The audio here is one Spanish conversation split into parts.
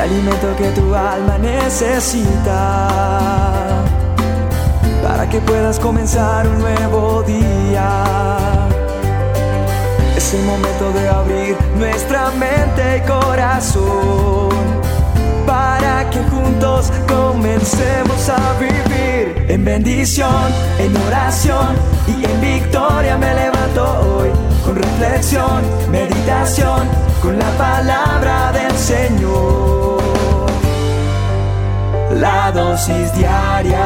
alimento que tu alma necesita para que puedas comenzar un nuevo día. Es el momento de abrir nuestra mente y corazón para que juntos comencemos a vivir en bendición, en oración y en victoria me levanto hoy con reflexión, meditación, con la palabra del Señor. La dosis diaria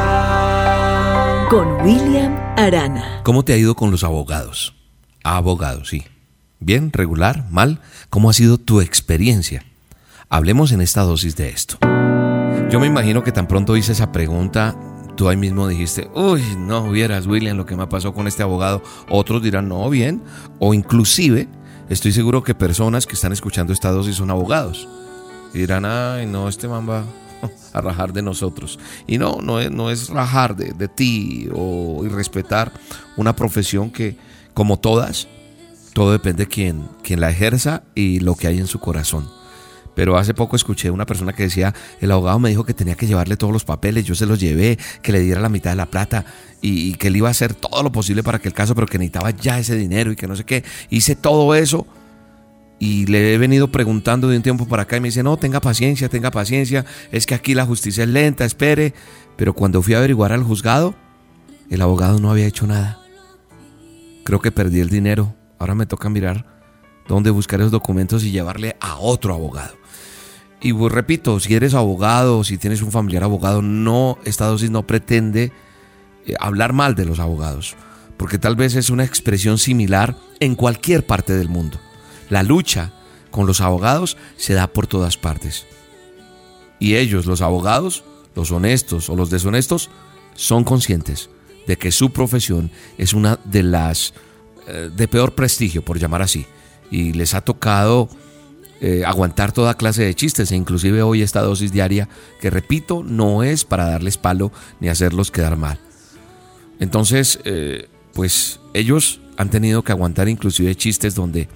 con William Arana. ¿Cómo te ha ido con los abogados? Abogados, sí. ¿Bien? ¿Regular? ¿Mal? ¿Cómo ha sido tu experiencia? Hablemos en esta dosis de esto. Yo me imagino que tan pronto hice esa pregunta, tú ahí mismo dijiste, uy, no vieras, William, lo que me pasó con este abogado. Otros dirán, no, bien. O inclusive, estoy seguro que personas que están escuchando esta dosis son abogados. Y dirán, ay, no, este man va a rajar de nosotros. Y no, no es, no es rajar de, de ti o irrespetar una profesión que, como todas, todo depende de quien, quien la ejerza y lo que hay en su corazón. Pero hace poco escuché una persona que decía, el abogado me dijo que tenía que llevarle todos los papeles, yo se los llevé, que le diera la mitad de la plata y, que él iba a hacer todo lo posible para que el caso, pero que necesitaba ya ese dinero y que no sé qué. Hice todo eso y le he venido preguntando de un tiempo para acá y me dice, no, tenga paciencia, tenga paciencia, es que aquí la justicia es lenta, espere. Pero cuando fui a averiguar al juzgado, el abogado no había hecho nada. Creo que perdí el dinero. Ahora me toca mirar dónde buscar esos documentos y llevarle a otro abogado. Y pues, repito, si eres abogado, si tienes un familiar abogado, no, esta dosis no pretende eh, hablar mal de los abogados, porque tal vez es una expresión similar en cualquier parte del mundo. La lucha con los abogados se da por todas partes. Y ellos, los abogados, los honestos o los deshonestos, son conscientes de que su profesión es una de las eh, de peor prestigio, por llamar así, y les ha tocado eh, aguantar toda clase de chistes e inclusive hoy esta dosis diaria que repito no es para darles palo ni hacerlos quedar mal. Entonces, eh, pues ellos han tenido que aguantar inclusive chistes donde,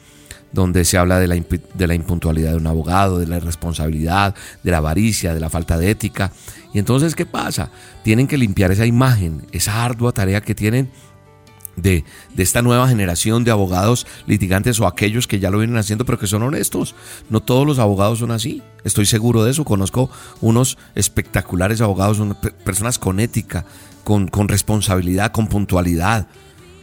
donde se habla de la, de la impuntualidad de un abogado, de la irresponsabilidad, de la avaricia, de la falta de ética. Y entonces, ¿qué pasa? Tienen que limpiar esa imagen, esa ardua tarea que tienen de, esta nueva generación de abogados litigantes o aquellos que ya lo vienen haciendo pero que son honestos. No todos los abogados son así, estoy seguro de eso. Conozco unos espectaculares abogados, personas con ética, con, con responsabilidad, con puntualidad,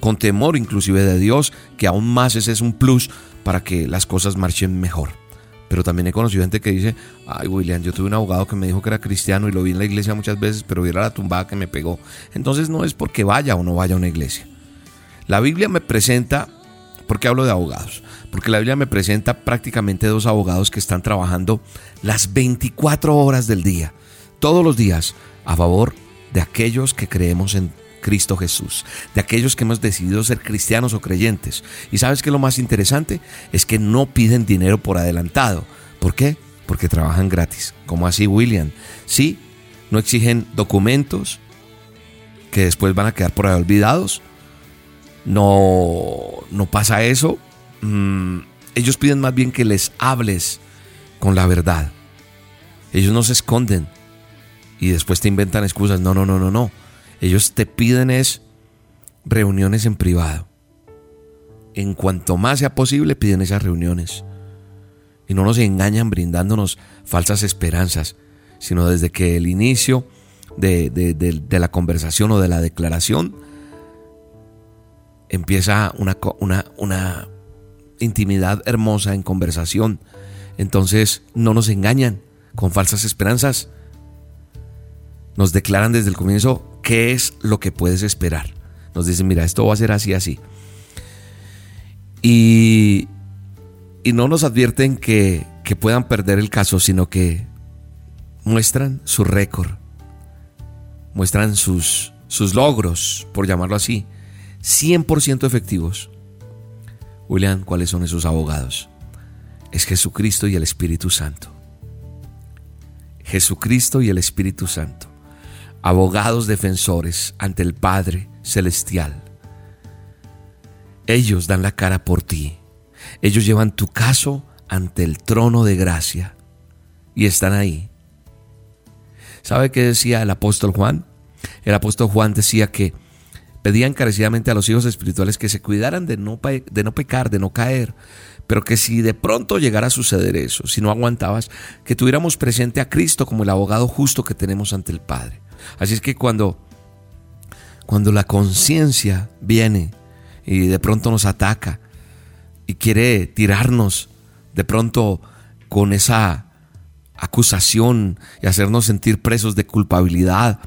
con temor inclusive de Dios, que aún más ese es un plus para que las cosas marchen mejor. Pero también he conocido gente que dice, ay William, yo tuve un abogado que me dijo que era cristiano y lo vi en la iglesia muchas veces, pero viera la tumbada que me pegó. Entonces no es porque vaya o no vaya a una iglesia. La Biblia me presenta, ¿por qué hablo de abogados? Porque la Biblia me presenta prácticamente dos abogados que están trabajando las 24 horas del día, todos los días, a favor de aquellos que creemos en Cristo Jesús, de aquellos que hemos decidido ser cristianos o creyentes. Y sabes que lo más interesante es que no piden dinero por adelantado. ¿Por qué? Porque trabajan gratis. como así, William? Sí, no exigen documentos que después van a quedar por ahí olvidados no, no pasa eso. Mm, ellos piden más bien que les hables con la verdad. Ellos no se esconden y después te inventan excusas. No, no, no, no, no. Ellos te piden es reuniones en privado. En cuanto más sea posible, piden esas reuniones. Y no nos engañan brindándonos falsas esperanzas, sino desde que el inicio de, de la conversación o de la declaración empieza una, una, intimidad hermosa en conversación. Entonces no nos engañan con falsas esperanzas. Nos declaran desde el comienzo qué es lo que puedes esperar. Nos dicen, mira, esto va a ser así, así. Y, y no nos advierten que, que puedan perder el caso, sino que muestran su récord, muestran sus, sus logros, por llamarlo así, 100% efectivos. William, ¿cuáles son esos abogados? Es Jesucristo y el Espíritu Santo. Jesucristo y el Espíritu Santo. Abogados defensores ante el Padre Celestial. Ellos dan la cara por ti. Ellos llevan tu caso ante el trono de gracia. y están ahí. ¿Sabe qué decía el apóstol Juan? El apóstol Juan decía que pedía encarecidamente a los hijos espirituales que se cuidaran de no, de no pecar, de no caer, pero que si de pronto llegara a suceder eso, si no aguantabas, que tuviéramos presente a Cristo como el abogado justo que tenemos ante el Padre. Así es que cuando, cuando la conciencia viene y de pronto nos ataca y quiere tirarnos de pronto con esa acusación y hacernos sentir presos de culpabilidad,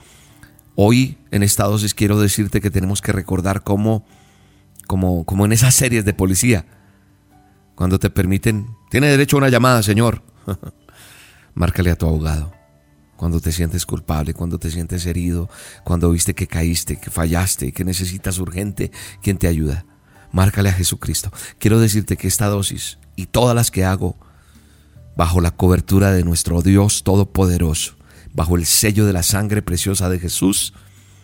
hoy en esta dosis quiero decirte que tenemos que recordar cómo, como, como en esas series de policía, cuando te permiten, tiene derecho a una llamada, Señor. Márcale a tu abogado. Cuando te sientes culpable, cuando te sientes herido, cuando viste que caíste, que fallaste, que necesitas urgente, ¿quién te ayuda? Márcale a Jesucristo. Quiero decirte que esta dosis y todas las que hago bajo la cobertura de nuestro Dios Todopoderoso, bajo el sello de la sangre preciosa de Jesús,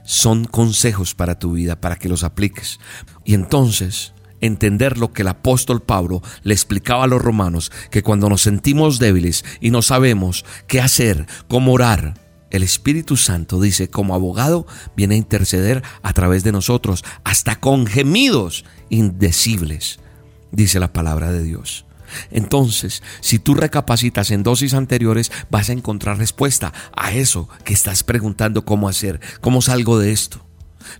son consejos para tu vida, para que los apliques. Y entonces entender lo que el apóstol Pablo le explicaba a los romanos, que cuando nos sentimos débiles y no sabemos qué hacer, cómo orar, el Espíritu Santo dice, como abogado, viene a interceder a través de nosotros, hasta con gemidos indecibles, dice la palabra de Dios. Entonces, si tú recapacitas en dosis anteriores, vas a encontrar respuesta a eso que estás preguntando cómo hacer, cómo salgo de esto.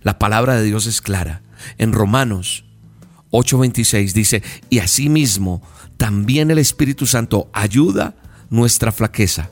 La palabra de Dios es clara. En Romanos 8:26 dice, y asimismo también el Espíritu Santo ayuda nuestra flaqueza.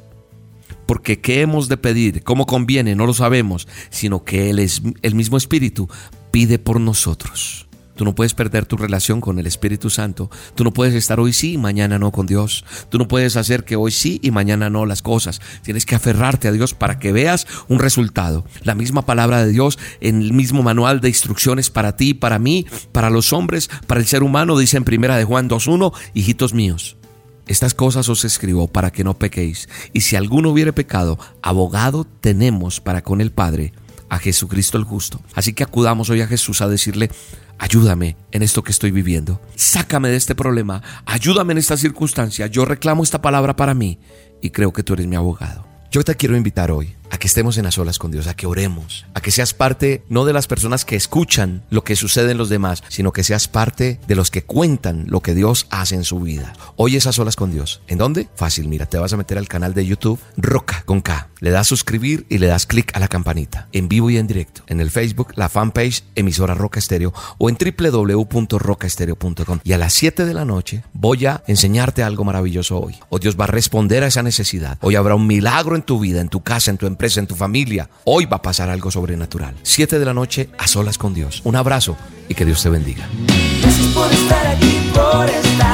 Porque qué hemos de pedir, cómo conviene, no lo sabemos, sino que Él es el mismo Espíritu pide por nosotros. Tú no puedes perder tu relación con el Espíritu Santo. Tú no puedes estar hoy sí y mañana no con Dios. Tú no puedes hacer que hoy sí y mañana no las cosas. Tienes que aferrarte a Dios para que veas un resultado. La misma palabra de Dios en el mismo manual de instrucciones para ti, para mí, para los hombres, para el ser humano, dice en primera de Juan 2.1, hijitos míos. Estas cosas os escribo para que no pequéis. Y si alguno hubiere pecado, abogado tenemos para con el Padre, a Jesucristo el justo. Así que acudamos hoy a Jesús a decirle, ayúdame en esto que estoy viviendo, sácame de este problema, ayúdame en esta circunstancia, yo reclamo esta palabra para mí y creo que tú eres mi abogado. Yo te quiero invitar hoy a que estemos en las olas con Dios, a que oremos, a que seas parte no de las personas que escuchan lo que sucede en los demás, sino que seas parte de los que cuentan lo que Dios hace en su vida. Hoy esas olas con Dios. ¿En dónde? Fácil, mira, te vas a meter al canal de YouTube Roca con K. Le das suscribir y le das clic a la campanita. En vivo y en directo. En el Facebook, la fanpage emisora Roca Estéreo o en www.rocaestereo.com. Y a las 7 de la noche voy a enseñarte algo maravilloso hoy. O Dios va a responder a esa necesidad. Hoy habrá un milagro en tu vida, en tu casa, en tu empresa en tu familia. Hoy va a pasar algo sobrenatural. Siete de la noche a solas con Dios. Un abrazo y que Dios te bendiga. Gracias por estar aquí, por estar